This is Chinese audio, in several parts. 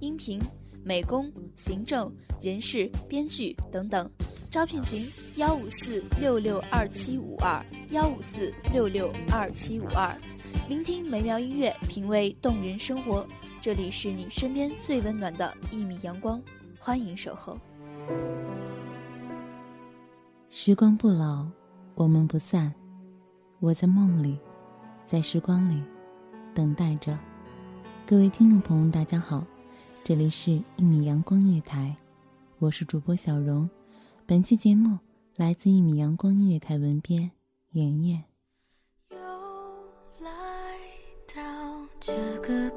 音频、美工、行政、人事、编剧等等。招聘群：幺五四六六二七五二幺五四六六二七五二。聆听美妙音乐，品味动人生活。这里是你身边最温暖的一米阳光，欢迎守候。时光不老，我们不散。我在梦里，在时光里，等待着。各位听众朋友，大家好，这里是一米阳光音乐台，我是主播小荣。本期节目来自一米阳光音乐台文编妍妍。又来到这个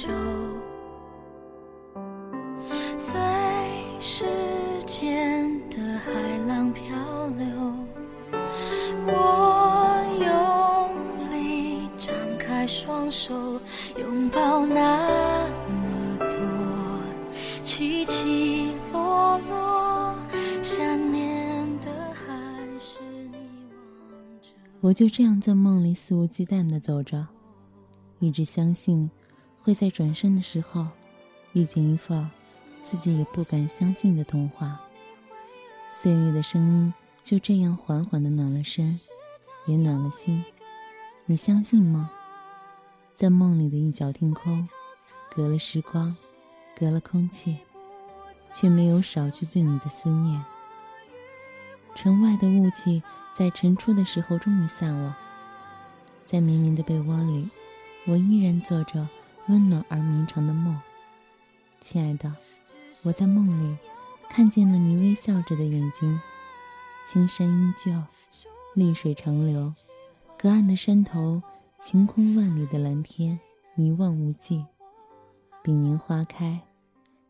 沙洲。随时间的海浪漂流，我用力张开双手，拥抱那么多起起落落，想念的还是你望着。我就这样在梦里肆无忌惮地走着，一直相信会在转身的时候遇见一份自己也不敢相信的童话。岁月的声音就这样缓缓地暖了身，也暖了心。你相信吗？在梦里的一角天空，隔了时光，隔了空气，却没有少去对你的思念。城外的雾气在晨出的时候终于散了，在绵绵的被窝里，我依然坐着温暖而绵长的梦。亲爱的，我在梦里看见了你微笑着的眼睛，青山依旧，绿水长流，隔岸的山头，晴空万里的蓝天一望无际。比年花开，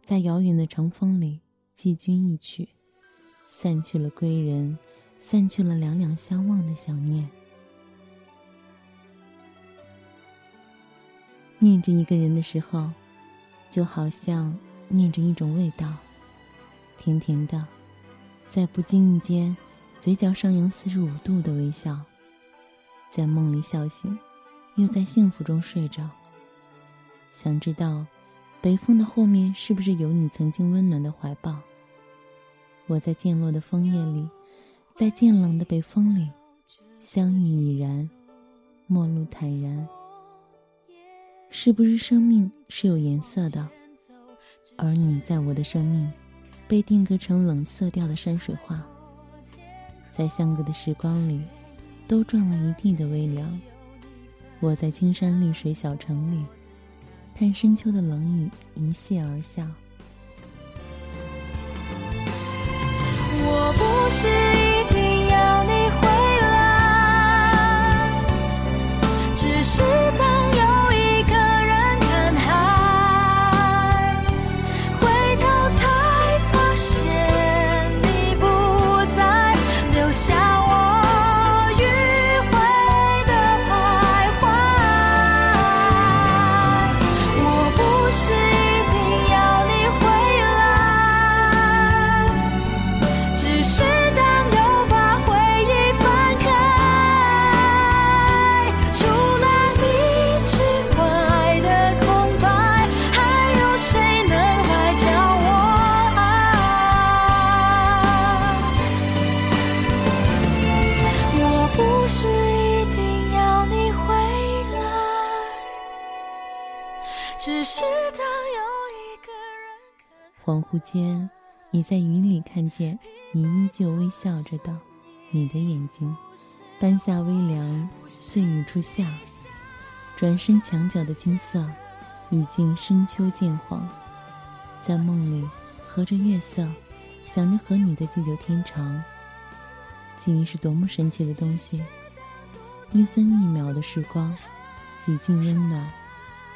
在遥远的长风里寄君一曲。散去了归人，散去了两两相望的想念。念着一个人的时候，就好像念着一种味道，甜甜的，在不经意间，嘴角上扬四十五度的微笑，在梦里笑醒，又在幸福中睡着。想知道，北风的后面是不是有你曾经温暖的怀抱？我在渐落的枫叶里，在渐冷的北风里，相遇已然，陌路坦然。是不是生命是有颜色的？而你在我的生命，被定格成冷色调的山水画。在相隔的时光里，都撞了一地的微凉。我在青山绿水小城里，看深秋的冷雨一泻而下。我不是恍惚间，你在云里看见你依旧微笑着道，你的眼睛。半夏微凉，岁雨初夏。转身墙角的金色，已经深秋渐黄。在梦里，和着月色，想着和你的地久天长。记忆是多么神奇的东西，一分一秒的时光，几近温暖，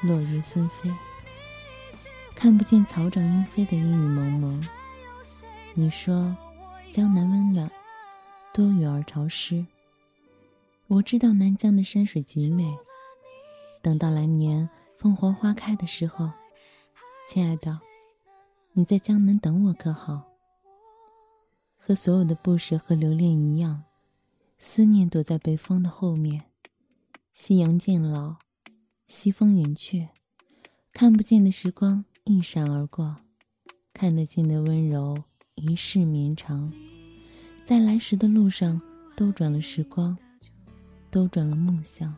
落叶纷飞。看不见草长莺飞的阴雨蒙蒙。你说，江南温暖，多雨而潮湿。我知道南疆的山水极美。等到来年凤凰花开的时候，亲爱的，你在江南等我可好？和所有的不舍和留恋一样，思念躲在北风的后面。夕阳渐老，西风远去，看不见的时光一闪而过，看得见的温柔一世绵长。在来时的路上，兜转了时光，兜转了梦想，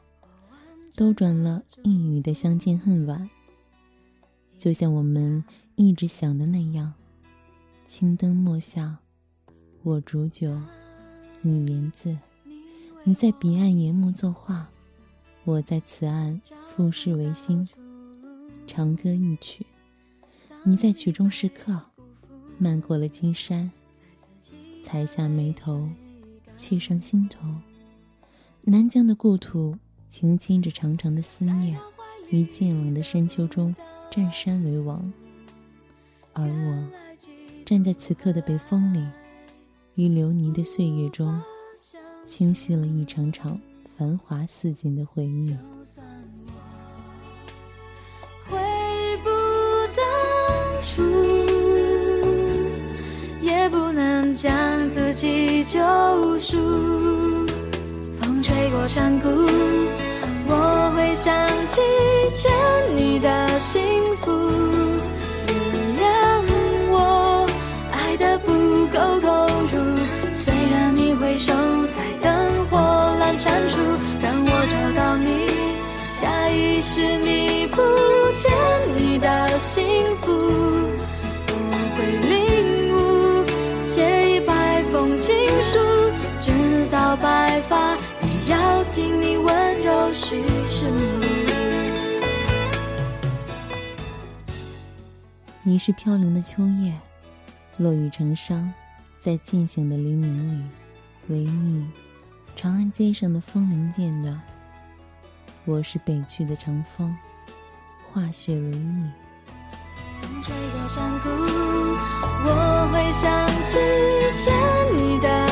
兜转了一语的相见恨晚。就像我们一直想的那样，青灯墨下。我煮酒，你言字，你在彼岸研墨作画，我在此岸赋诗为心，长歌一曲。你在曲中是客，漫过了金山，才下眉头，去上心头。南疆的故土，轻轻着长长的思念，于渐冷的深秋中，占山为王。而我，站在此刻的北风里。于流年的岁月中，清晰了一场场繁华似锦的回忆。将自己救赎。风吹过山谷，我会想起牵你的心你是飘零的秋叶，落雨成殇，在渐醒的黎明里。唯你，长安街上的风铃渐暖。我是北去的长风，化雪为你。风吹过山谷，我会想起牵你的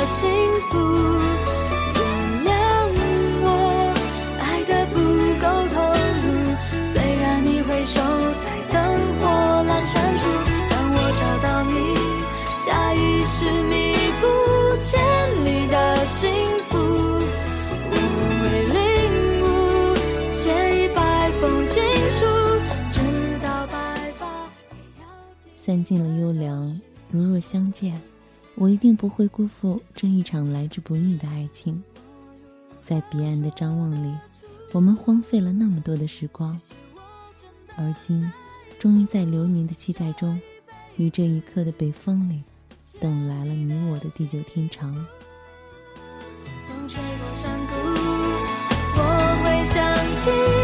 尽了优良，如若相见，我一定不会辜负这一场来之不易的爱情。在彼岸的张望里，我们荒废了那么多的时光，而今，终于在流年的期待中，于这一刻的北风里，等来了你我的地久天长。欠你